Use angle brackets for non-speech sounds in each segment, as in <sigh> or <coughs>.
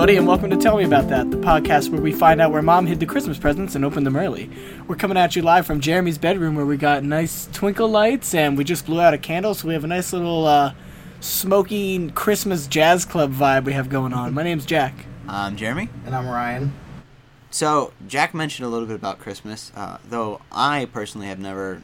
everybody, and welcome to Tell Me About That, the podcast where we find out where mom hid the Christmas presents and opened them early. We're coming at you live from Jeremy's bedroom where we got nice twinkle lights and we just blew out a candle, so we have a nice little uh, smoky Christmas jazz club vibe we have going on. My name's Jack. I'm Jeremy. And I'm Ryan. So Jack mentioned a little bit about Christmas, uh, though I personally have never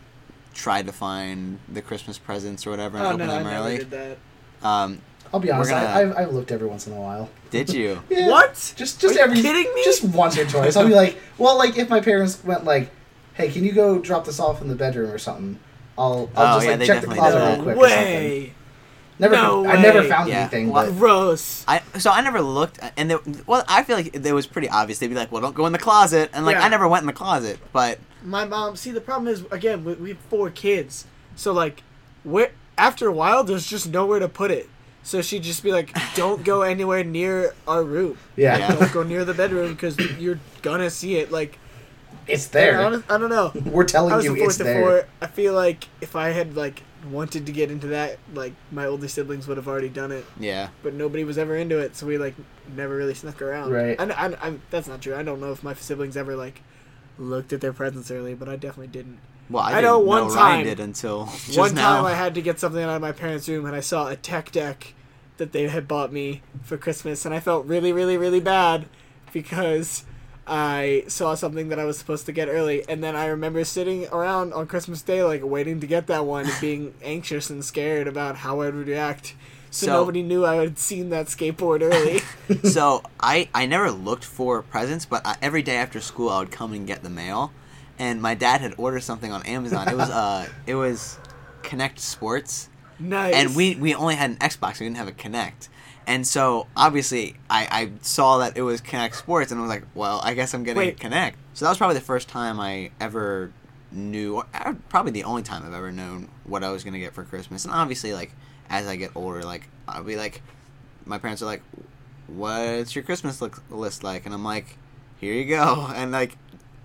tried to find the Christmas presents or whatever and Oh open no, I them never early. did that. Um, I'll be honest, gonna- I, I've, I've looked every once in a while. did you? <laughs> Yeah. What? Just, just Are you every. kidding me? Just once or twice. I'll be like, well, like if my parents went like, "Hey, can you go drop this off in the bedroom or something?" I'll, I'll Oh, just yeah, like check the closet real that. quick or something. way. Never, No I never found Yeah. anything, Well, but Gross. I so I never looked, and they, well, I feel like it was pretty obvious. They'd be like, "Well, don't go in the closet," and like Yeah. I never went in the closet, but My mom. See, the problem is again we, we have four kids, so like, where after a while there's just nowhere to put it. So she'd just be like, "Don't go <laughs> anywhere near our room. yeah, Yeah. Don't go near the bedroom because you're gonna see it." Like, it's I there. don't, I don't know. <laughs> We're telling I was you the it's there. four. I feel like if I had like wanted to get into that, like my older siblings would have already done it, yeah, but nobody was ever into it, so we like never really snuck around. Right. And I, I, that's not true. I don't know if my siblings ever like looked at their presents early, but I definitely didn't. Well, I, I know know one Ryan time- did until just One now. time I had to get something out of my parents' room, and I saw a tech deck that they had bought me for Christmas, and I felt really, really, really bad because I saw something that I was supposed to get early, and then I remember sitting around on Christmas Day, like waiting to get that one, and <laughs> being anxious and scared about how I would react. So, So- nobody knew I had seen that skateboard early. <laughs> <laughs> so I I never looked for presents, but I, every day after school I would come and get the mail, and my dad had ordered something on Amazon. It was uh <laughs> it was Kinect Sports, nice. and we we only had an Xbox. We didn't have a Kinect. And so obviously I, I saw that it was Kinect Sports and I was like, well, I guess I'm getting Wait. Kinect. So that was probably the first time I ever knew, or uh, probably the only time I've ever known what I was gonna get for Christmas. And obviously, like as I get older, like I'll be like, my parents are like, "What's your Christmas look, list like?" And I'm like, "Here you go." <laughs> And like,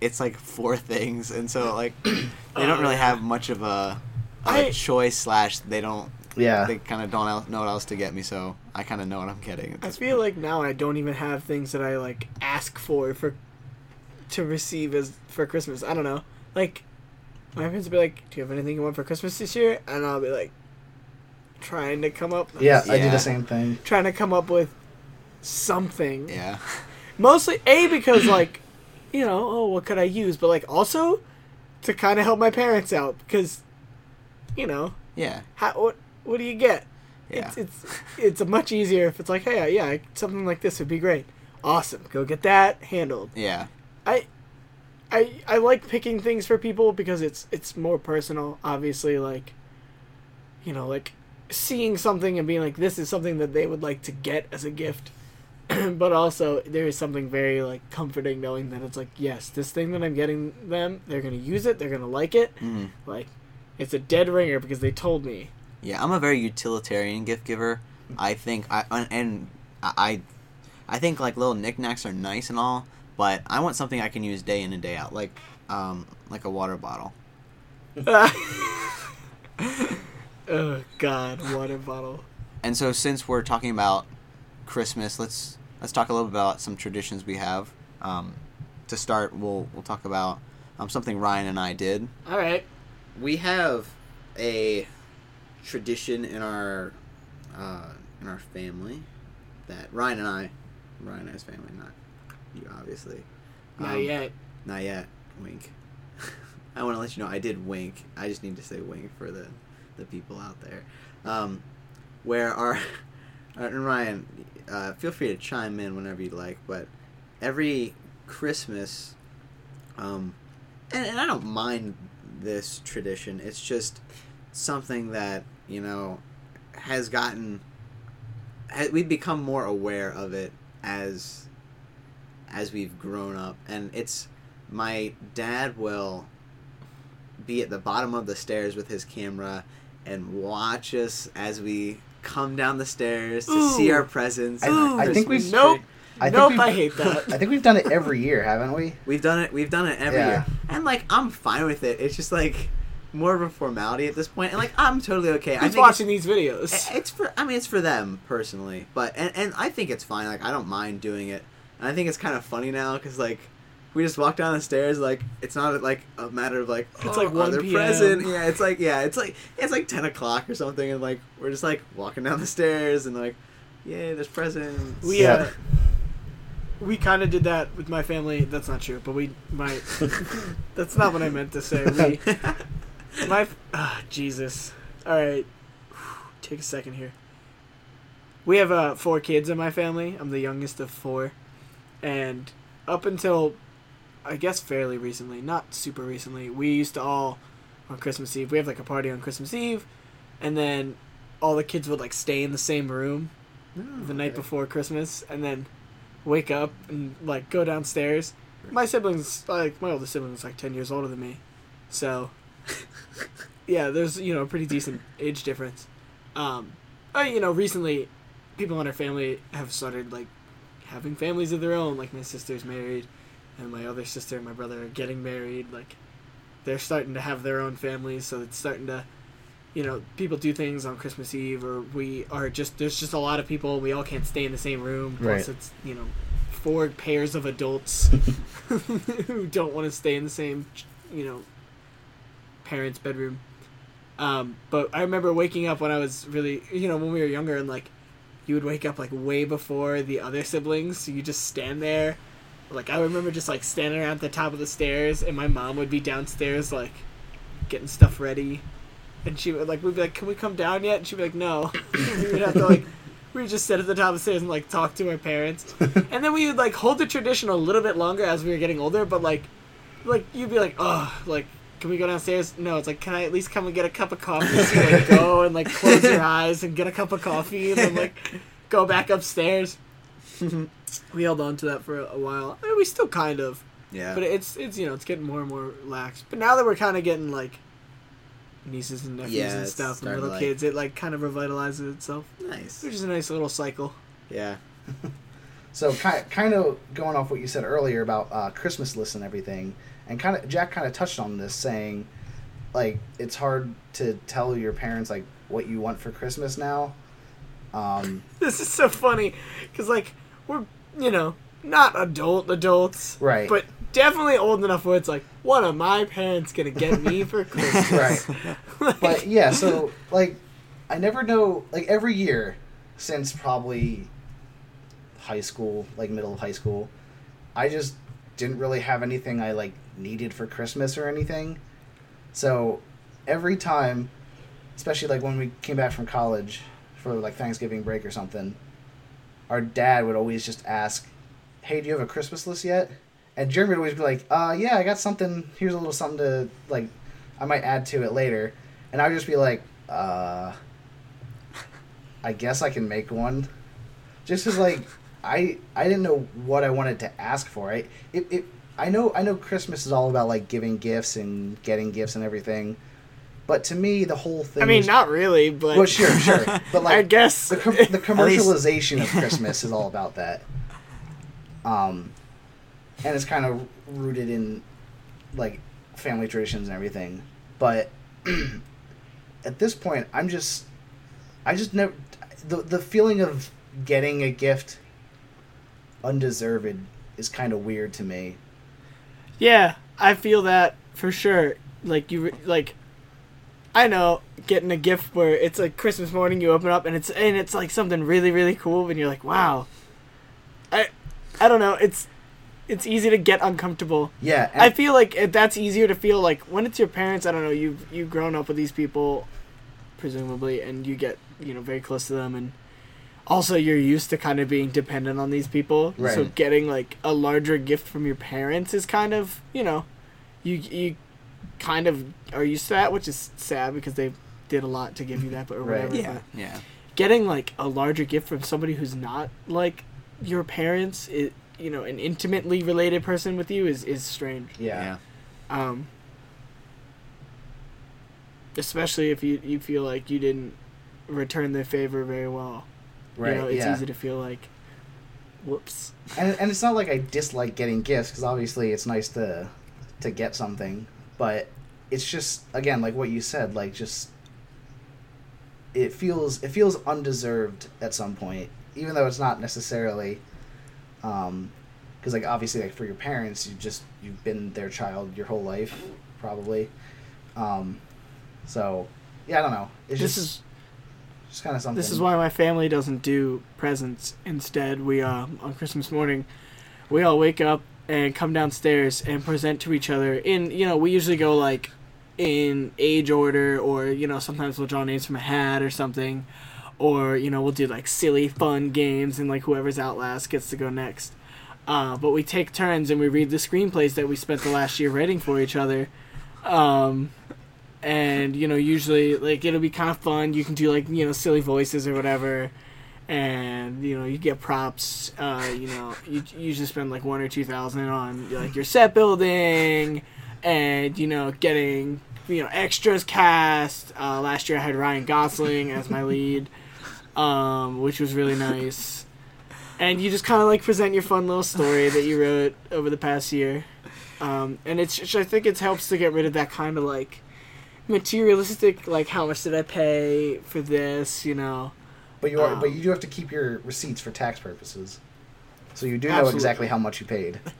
it's like four things, and so like, <clears throat> they don't Oh, really have much of a, of I- a choice. Slash, they don't yeah, they kind of don't el- know what else to get me, so I kind of know what I'm getting. I feel point. like now I don't even have things that I like ask for for to receive as for Christmas. I don't know. Like my parents will be like, "Do you have anything you want for Christmas this year?" And I'll be like, trying to come up. yeah, I do the same thing. Trying to come up with something. yeah, Mostly a because <coughs> like, you know, oh, what could I use? But like also to kind of help my parents out because, you know, yeah, how what what do you get? yeah. It's it's it's a much easier if it's like, hey, yeah, something like this would be great. Awesome, go get that handled. yeah, I, I I like picking things for people because it's it's more personal. Obviously, like, you know, like seeing something and being like, this is something that they would like to get as a gift. <clears throat> but also, there is something very like comforting knowing that it's like, yes, this thing that I'm getting them, they're gonna use it, they're gonna like it. Mhm. Like, it's a dead ringer because they told me. yeah. I'm a very utilitarian gift giver. I think I and I, I think like little knickknacks are nice and all, but I want something I can use day in and day out, like um like a water bottle. <laughs> oh God, water bottle. And so since we're talking about Christmas, let's let's talk a little bit about some traditions we have. Um, to start, we'll we'll talk about um, something Ryan and I did. All right. We have a tradition in our uh, in our family that Ryan and I, Ryan and his family, not you, obviously. Not Um, yet. Not yet. Wink. <laughs> I want to let you know I did wink. I just need to say wink for the the people out there. Um, where our and Ryan, uh, feel free to chime in whenever you like. But every Christmas, um, and, and I don't mind this tradition. It's just something that you know has gotten. we've become more aware of it as as we've grown up, and it's my dad will be at the bottom of the stairs with his camera and watch us as we come down the stairs to see our presents. I- I think we've- Nope. tree. I nope, we've- I hate that. <laughs> I think we've done it every year, haven't we? We've done it. We've done it every Yeah. year, and like I'm fine with it. It's just like more of a formality at this point. point, and like I'm totally okay. I Who's think watching these videos? it's, it's for. I mean, it's for them personally, but and and I think it's fine. Like I don't mind doing it, and I think it's kind of funny now because like. We just walk down the stairs like it's not like a matter of like It's oh, like are 1 they p.m.. present yeah it's like yeah it's like it's like ten o'clock or something and like we're just like walking down the stairs and like yay there's presents We Yeah. uh, we kind of did that with my family. That's not true, but we might. <laughs> that's not what I meant to say. We <laughs> my ah Jesus. All right, take a second here. We have uh, four kids in my family. I'm the youngest of four, and up until I guess fairly recently, not super recently, we used to all on Christmas Eve. We have like a party on Christmas Eve, and then all the kids would like stay in the same room Oh, the night okay. before Christmas, and then wake up and like go downstairs. My siblings, like my oldest sibling, is like ten years older than me, so <laughs> yeah, there's you know a pretty decent age difference. Um, I, you know, recently, people in our family have started like having families of their own. Like my sister's married, and my other sister and my brother are getting married. Like they're starting to have their own families, so it's starting to you know, people do things on Christmas Eve, or we are just there's just a lot of people. We all can't stay in the same room. Plus, Right. it's you know, four pairs of adults <laughs> who don't want to stay in the same, you know, parents' bedroom. Um, but I remember waking up when I was really, you know, when we were younger, and like, you would wake up like way before the other siblings, so you just stand there. Like I remember just like standing around at the top of the stairs, and my mom would be downstairs like getting stuff ready and she would like we'd be like, "Can we come down yet?" And she'd be like, "No." <laughs> we would have to like we would just sit at the top of the stairs and like talk to our parents, <laughs> and then we would like hold the tradition a little bit longer as we were getting older. But like, like you'd be like, "Oh, like." Can we go downstairs? No, it's like, can I at least come and get a cup of coffee? So like go and like close your <laughs> eyes and get a cup of coffee and then like go back upstairs. We held on to that for a while. I mean, we still kind of, yeah but it's it's you know it's getting more and more lax. But now that we're kind of getting like nieces and nephews Yeah, and stuff and little like- kids, it like kind of revitalizes itself, nice which is a nice little cycle. yeah <laughs> So kind kind of going off what you said earlier about uh, Christmas lists and everything, and kind of Jack kind of touched on this, saying like it's hard to tell your parents like what you want for Christmas now. Um, <laughs> This is so funny because like we're you know not adult adults, Right. But definitely old enough where it's like, what are my parents gonna get me for <laughs> Christmas? right. <laughs> Like, But yeah, so like I never know like every year since probably high school, like middle of high school, I just didn't really have anything I like needed for Christmas or anything. So every time, especially like when we came back from college for like Thanksgiving break or something, our dad would always just ask, "Hey, do you have a Christmas list yet?" And Jeremy would always be like, "Uh, yeah, I got something. Here's a little something to like. I might add to it later." And I would just be like, "Uh, I guess I can make one." Just as like I I didn't know what I wanted to ask for. I it, it I know I know Christmas is all about like giving gifts and getting gifts and everything. But to me, the whole thing. I mean, was- not really, but Well, sure, sure, <laughs> but like I guess the com- the commercialization of <laughs> Christmas is all about that. Um, and it's kind of rooted in like family traditions and everything. But <clears throat> at this point, I'm just, I just never the the feeling of getting a gift undeserved is kind of weird to me. Yeah, I feel that for sure. Like you, like, I know getting a gift where it's like Christmas morning, you open up and it's and it's like something really really cool, and you're like, wow. I, I don't know. It's, it's easy to get uncomfortable. Yeah, I feel like it, that's easier to feel like when it's your parents. I don't know. You've you've grown up with these people, presumably, and you get you know very close to them, and also you're used to kind of being dependent on these people. right. So getting like a larger gift from your parents is kind of you know, you you kind of are used to that, which is sad because they did a lot to give you that, but or Right. whatever. yeah but yeah getting like a larger gift from somebody who's not like your parents, it, you know, an intimately related person with you is is strange. yeah. yeah Um, especially if you, you feel like you didn't return the favor very well. right. You know, it's yeah. easy to feel like, whoops. and and it's not like I dislike getting gifts because obviously it's nice to to get something, but it's just again like what you said, like just it feels it feels undeserved at some point, even though it's not necessarily. Um, because like obviously like for your parents, you just you've been their child your whole life, probably. Um, so yeah, I don't know. It's This just is just kind of something. this is why my family doesn't do presents. Instead, we uh, on Christmas morning, we all wake up and come downstairs and present to each other. In you know, we usually go like in age order, or you know, sometimes we'll draw names from a hat or something, or you know, we'll do like silly fun games, and like whoever's out last gets to go next. Uh, but we take turns and we read the screenplays that we spent the last year writing for each other. Um, and you know usually like it'll be kind of fun you can do like you know silly voices or whatever and you know you get props uh you know you usually spend like one or two thousand on like your set building and you know getting you know extras cast. Uh last year i had ryan gosling as my lead um which was really nice. And you just kind of like present your fun little story that you wrote over the past year. Um and it's just, i think it helps to get rid of that kind of like materialistic like how much did i pay for this you know But you are, Um, but you do have to keep your receipts for tax purposes. So you do know Absolutely. exactly how much you paid. <laughs>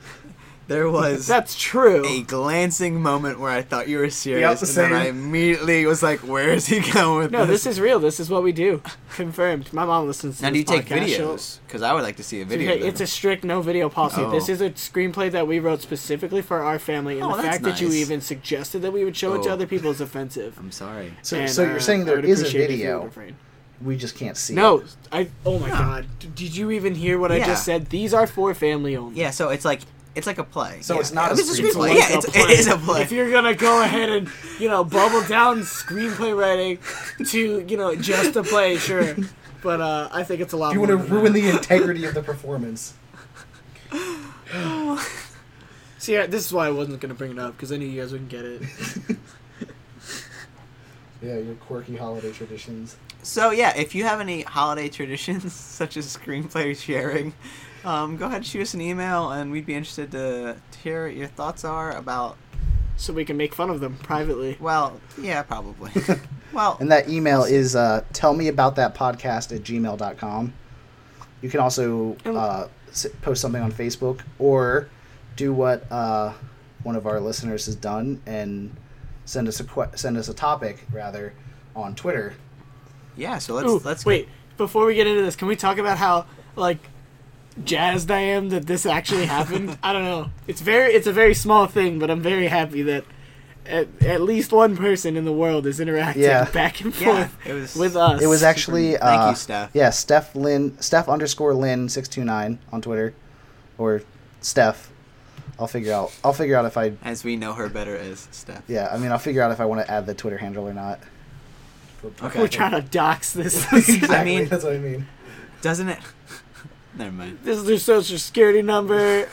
There was that's true a glancing moment where I thought you were serious, the and then. I immediately was like, "Where is he <laughs> going with no this?" this is real this is what we do confirmed my mom listens to now, do you this take podcast. Videos? Because I would like to see a video. Okay, it's a strict no video policy. Oh. This is a screenplay that we wrote specifically for our family, and Oh, the that's fact that you even suggested that we would show it to Oh. other people is offensive. I'm sorry. So, And, so uh, you're saying I there would a it video, would refrain. We just can't see. No, it. I. Oh my No. god! Did you even hear what I just said? These are for family only. Yeah, so it's like it's like a play. So Yeah. it's not a It's screenplay. screenplay. like Yeah, a it's, play. it is a play. If you're gonna go ahead and you know bubble down screenplay writing to you know just a play, sure, but uh, I think it's a lot. You want to ruin that. the integrity of the performance. <sighs> See, this is why I wasn't gonna bring it up because I knew you guys wouldn't get it. <laughs> Yeah, your quirky holiday traditions. So yeah, if you have any holiday traditions <laughs> such as screenplay sharing, um, go ahead and shoot us an email, and we'd be interested to, to hear what your thoughts are about. So we can make fun of them privately. Well, yeah, probably. <laughs> well, And that email is uh, tell me about that podcast at gmail.com. You can also uh, post something on Facebook or do what uh, one of our listeners has done and send us a que- send us a topic rather on Twitter. yeah. So let's Ooh, let's wait. Before we get into this, can we talk about how like jazzed I am that this actually happened? <laughs> I don't know. It's very it's a very small thing, but I'm very happy that at, at least one person in the world is interacting Yeah. back and Yeah, forth it was with us. It was actually Thank uh, you, Steph. Yeah, Steph Lynn Steph underscore Lynn six two nine on Twitter, or Steph. I'll figure out. I'll figure out if I. as we know her better as Steph. Yeah, I mean, I'll figure out if I want to add the Twitter handle or not. Okay. We're trying to dox this. <laughs> exactly, <laughs> I mean- that's what I mean. Doesn't it? <laughs> Never mind. this is their social security number.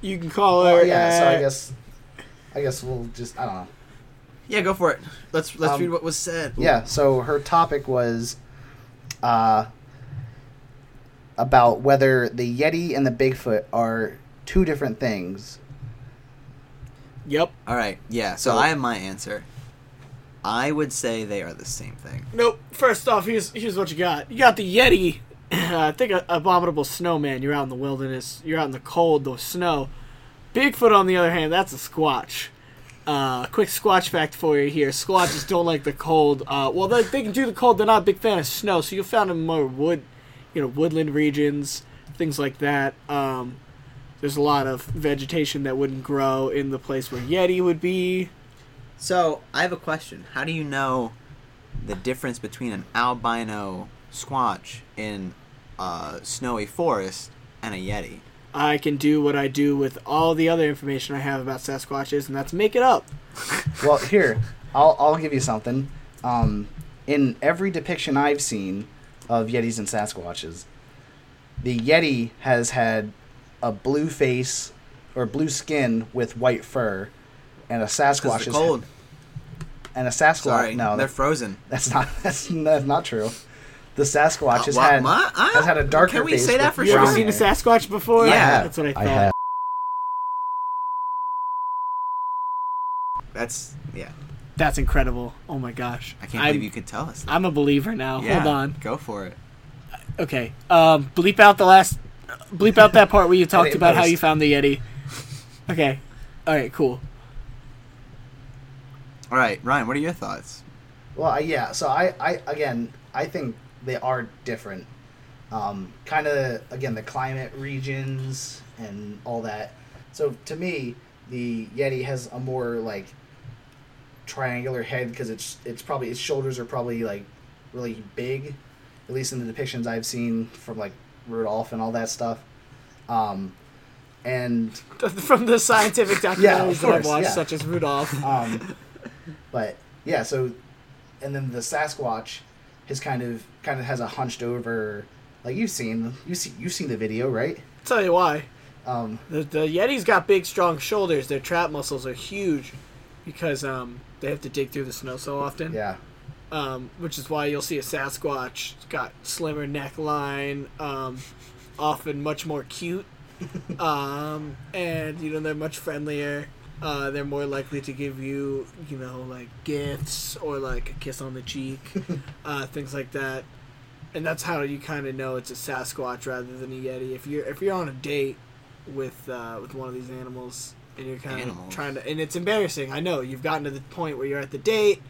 You can call her. Well, yeah, so I guess, I guess we'll just I don't know. Yeah, go for it. Let's let's Um, read what was said. Yeah, so her topic was, uh, about whether the Yeti and the Bigfoot are two different things. Yep. All right. Yeah. So So- I have my answer. I would say they are the same thing. Nope. First off, here's here's what you got. You got the Yeti. <clears throat> I think a abominable snowman. You're out in the wilderness. You're out in the cold, the snow. Bigfoot, on the other hand, that's a squatch. Uh, quick squatch fact for you here: squatches don't like the cold. Uh, well, they, they can do the cold. They're not a big fan of snow, so you'll find them in more wood, you know, woodland regions, things like that. Um, there's a lot of vegetation that wouldn't grow in the place where Yeti would be. So I have a question. How do you know the difference between an albino squatch in a snowy forest and a yeti? I can do what I do with all the other information I have about Sasquatches, and that's make it up. <laughs> Well, here, I'll I'll give you something. Um, in every depiction I've seen of Yetis and Sasquatches, the Yeti has had a blue face or blue skin with white fur, and a Sasquatch is cold. and a Sasquatch. Sorry, no, they're that- frozen. that's not <laughs> that's, that's not true. The Sasquatch has Uh, what- had what? Uh, has had a darker Can we face say that for sure? ever brown seen a. Sasquatch before? Yeah. that's what I thought. I have. That's yeah. That's incredible. Oh my gosh. I can't I'm, believe you could tell us. That. I'm a believer now. yeah, Hold on. Go for it. Okay. Um, bleep out the last. Bleep out that part where you talked Edit about how you found the Yeti. Okay. All right. Cool. All right, Ryan. What are your thoughts? Well, I, yeah. So I, I again, I think they are different. Um, kind of again the climate regions and all that. So to me, the Yeti has a more like triangular head because it's it's probably its shoulders are probably like really big, at least in the depictions I've seen from like Rudolph and all that stuff. Um, and <laughs> From the scientific documentaries Yeah, of that I've watched, yeah. such as Rudolph. <laughs> um, but yeah, so and then the Sasquatch, has kind of kind of has a hunched over, like you've seen you see you've seen the video, right? tell you why. Um, The, the Yeti's got big, strong shoulders. Their trap muscles are huge because um, they have to dig through the snow so often. yeah, Um, which is why you'll see a Sasquatch. It's got slimmer neckline, um, often much more cute, <laughs> um, and you know they're much friendlier. Uh, they're more likely to give you, you know, like gifts or like a kiss on the cheek, <laughs> uh, things like that. And that's how you kind of know it's a Sasquatch rather than a Yeti. If you're if you're on a date with uh, with one of these animals and you're kind of trying to, and it's embarrassing. I know you've gotten to the point where you're at the date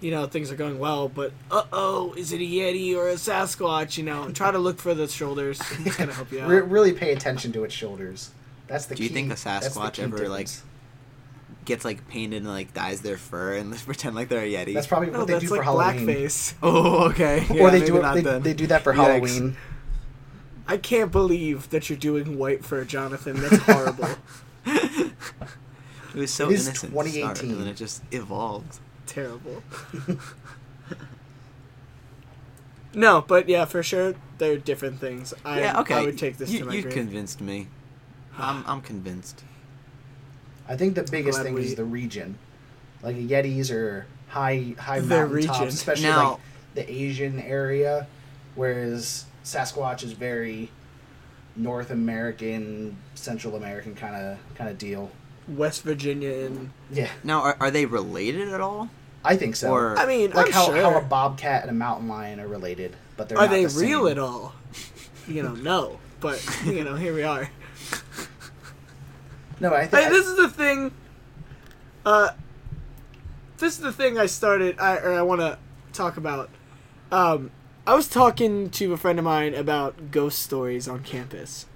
you know things are going well but uh-oh is it a yeti or a sasquatch you know and try to look for the shoulders it's gonna help you out Re- really pay attention to its shoulders. That's the. Key. Do you think the Sasquatch key ever, like. Gets like painted and like dyes their fur and <laughs> pretend like they're a yeti. That's probably no what they that's do like for Halloween. blackface <laughs> oh, okay. or they do it. not They, they do that for Yikes. Halloween. i can't believe that you're doing white fur jonathan that's horrible <laughs> It was so It is innocent. to 2018. and then it just evolved. Terrible <laughs> no but yeah for sure they're different things i, yeah, okay. I would take this you, to my You grave convinced me. I'm I'm convinced. I think the biggest Glad thing we- is the region. Like Yetis are high high Their mountaintops, region. especially Now- like the Asian area, whereas Sasquatch is very North American, Central American kind of kind of deal. west virginia and Yeah, Now, are, are they related at all? I think so. Or i mean like I'm how, sure. how a bobcat and a mountain lion are related, but they're are not they the real same. at all you know no but you know here we are No, I think Hey, this is the thing. Uh, this is the thing I started. I or I want to talk about. Um, I was talking to a friend of mine about ghost stories on campus,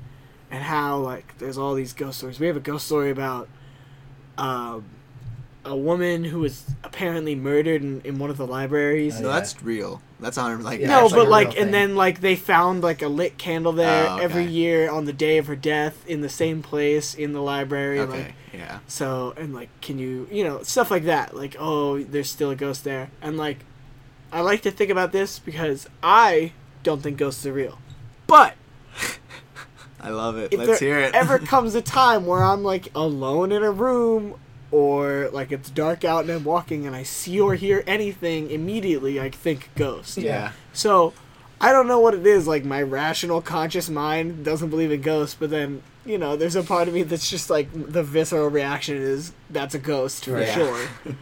and how like there's all these ghost stories. We have a ghost story about um, a woman who was apparently murdered in, in one of the libraries. Oh, No, yeah. that's real. That's on like Yeah, no, it's like but like, and then like they found like a lit candle there Oh, okay. every year on the day of her death in the same place in the library. Okay, Like, yeah. so and like, can you you know stuff like that? Like, oh, there's still a ghost there, and like, I like to think about this because I don't think ghosts are real, but <laughs> I love it. if Let's there hear it. ever <laughs> comes a time where I'm like alone in a room or like it's dark out and I'm walking and I see or hear anything immediately, I think ghost. yeah. So I don't know what it is. Like my rational, conscious mind doesn't believe in ghosts, but then you know, there's a part of me that's just like the visceral reaction is that's a ghost for Right. sure. <laughs>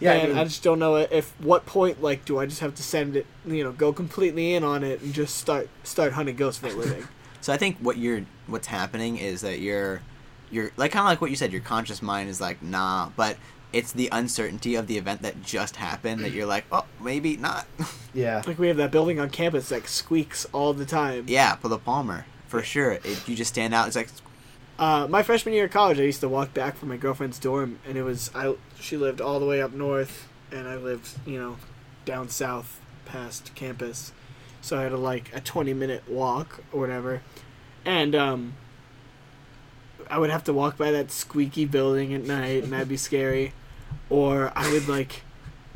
yeah, I <laughs> and mean, I just don't know if what point like do I just have to send it, you know, go completely in on it and just start start hunting ghosts for a living. So I think what you're what's happening is that you're you're like kind of like what you said. Your conscious mind is like nah, but it's the uncertainty of the event that just happened that you're like oh maybe not. <laughs> yeah. like we have that building on campus that squeaks all the time. yeah, for the Palmer for sure. It, you just stand out. It's like Uh, my freshman year of college, I used to walk back from my girlfriend's dorm, and it was I. She lived all the way up north, and I lived, you know, down south past campus, so I had a like a twenty minute walk or whatever, and um. I would have to walk by that squeaky building at night, and that'd be scary, or I would like,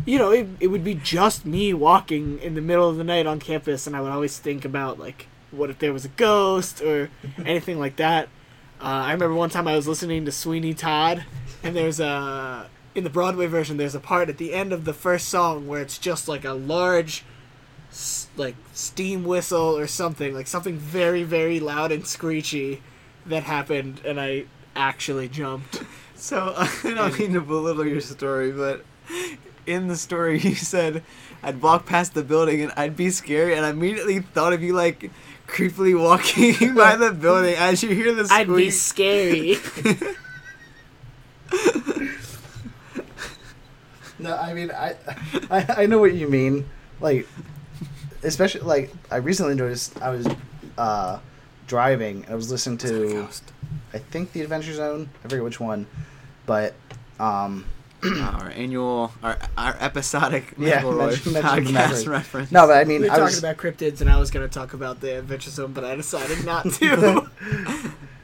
you know, it, it would be just me walking in the middle of the night on campus, and I would always think about like, what if there was a ghost or anything like that. Uh, I remember one time I was listening to Sweeney Todd, and there's a in the Broadway version. There's a part at the end of the first song where it's just like a large, like steam whistle or something, like something very very loud and screechy that happened, and I actually jumped. So <laughs> I don't mean to belittle your story, but in the story you said I'd walk past the building and I'd be scary, and I immediately thought of you like creepily walking <laughs> by the building as you hear the I'd be squeak. scary. <laughs> No, I mean I, I I know what you mean. Like, especially like I recently noticed I was uh, driving. I was listening to I think the Adventure Zone. I forget which one, but um, <clears throat> our annual, our, our episodic Yeah, <laughs> mention- mention podcast Maverick. reference. no, but I mean we were I was, talking about cryptids, and I was going to talk about the Adventure Zone, but I decided not <laughs> to.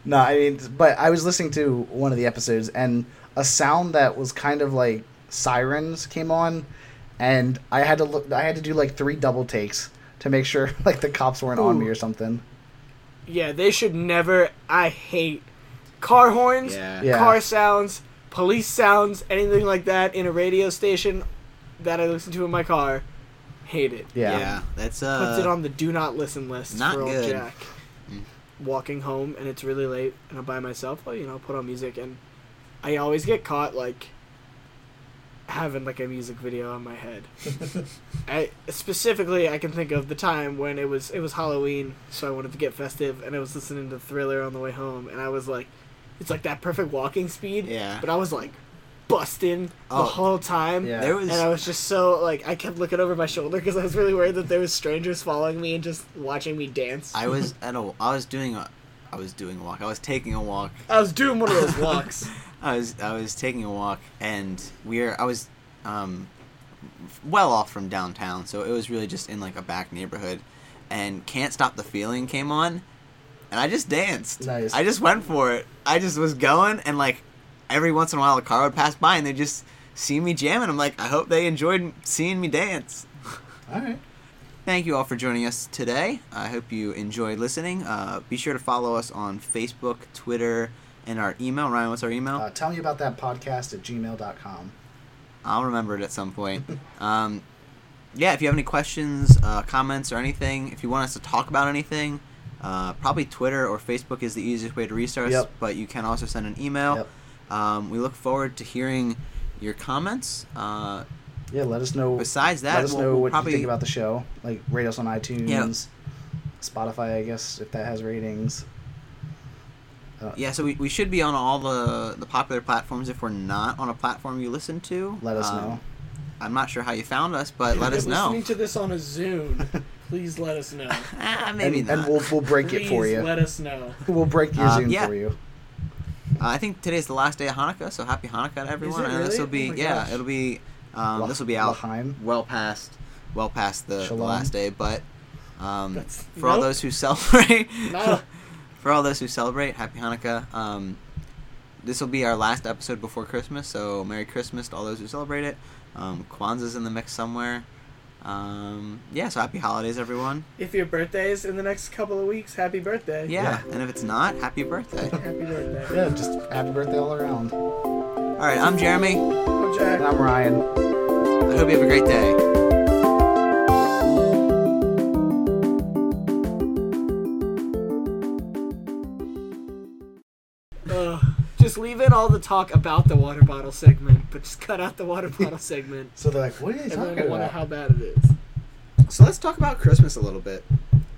no, I mean, but I was listening to one of the episodes, and a sound that was kind of like sirens came on, and I had to look. I had to do like three double takes to make sure <laughs> like the cops weren't on me or something. Yeah, they should never. I hate car horns, Yeah. Yeah. car sounds, police sounds, anything like that in a radio station that I listen to in my car. Hate it. Yeah. Yeah, that's uh. Puts it on the do not listen list not for old good. Jack. Mm. Walking home and it's really late and I'm by myself. Well, you know, put on music and I always get caught like having like a music video in my head. <laughs> I specifically I can think of the time when it was it was Halloween, so I wanted to get festive and I was listening to Thriller on the way home and I was like it's like that perfect walking speed. Yeah. But I was like busting Oh. the whole time. Yeah. There was. And I was just so like I kept looking over my shoulder because I was really worried that there was strangers following me and just watching me dance. I was <laughs> at a. I was doing a. I was doing a walk. I was taking a walk. I was doing one of those <laughs> walks. I was I was taking a walk and we're I was um well off from downtown, so it was really just in like a back neighborhood and Can't Stop the Feeling came on and I just danced. Nice. I just went for it. I just was going and like every once in a while a car would pass by and they just see me jamming. I'm like, I hope they enjoyed seeing me dance. All right. Thank you all for joining us today. I hope you enjoyed listening. Uh, be sure to follow us on Facebook, Twitter, and our email. Ryan, what's our email? Uh, tell me about that podcast at gmail.com. I'll remember it at some point. <laughs> um, yeah, if you have any questions, uh, comments, or anything, if you want us to talk about anything, uh, probably Twitter or Facebook is the easiest way to reach us. Yep. But you can also send an email. Yep. Um, we look forward to hearing your comments. Uh, Yeah, let us know. besides that, let us we'll, know we'll what probably you think about the show. Like, rate us on iTunes, Yeah. Spotify, I guess, if that has ratings. Uh, Yeah, so we, we should be on all the, the popular platforms. If we're not on a platform you listen to, Let us um, know. I'm not sure how you found us, but let us know. If us you're know. Listening to this on a Zoom, <laughs> please let us know. Ah, maybe and, not. and we'll we'll break please it for you. let us know. <laughs> We'll break your Uh, Zoom yeah. for you. Uh, I think today's the last day of Hanukkah, so happy Hanukkah to everyone. it and this will be Oh my yeah, gosh. it'll be um, La- this will be out L'chaim. well past well past the, the last day, but um, That's- for all those who celebrate No. <laughs> for all those who celebrate, happy Hanukkah. Um, this will be our last episode before Christmas, so Merry Christmas to all those who celebrate it. Um, Kwanzaa's in the mix somewhere. Um, yeah, so happy holidays, everyone. If your birthday is in the next couple of weeks, happy birthday. Yeah, and if it's not, happy birthday. Happy birthday. Yeah, just happy birthday all around. All right, I'm Jeremy. Oh, Jack. And I'm Ryan. I hope you have a great day. Just leave in all the talk about the water bottle segment, but just cut out the water <laughs> bottle segment. So they're like, what are you talking wonder about? how bad it is. So let's talk about Christmas a little bit.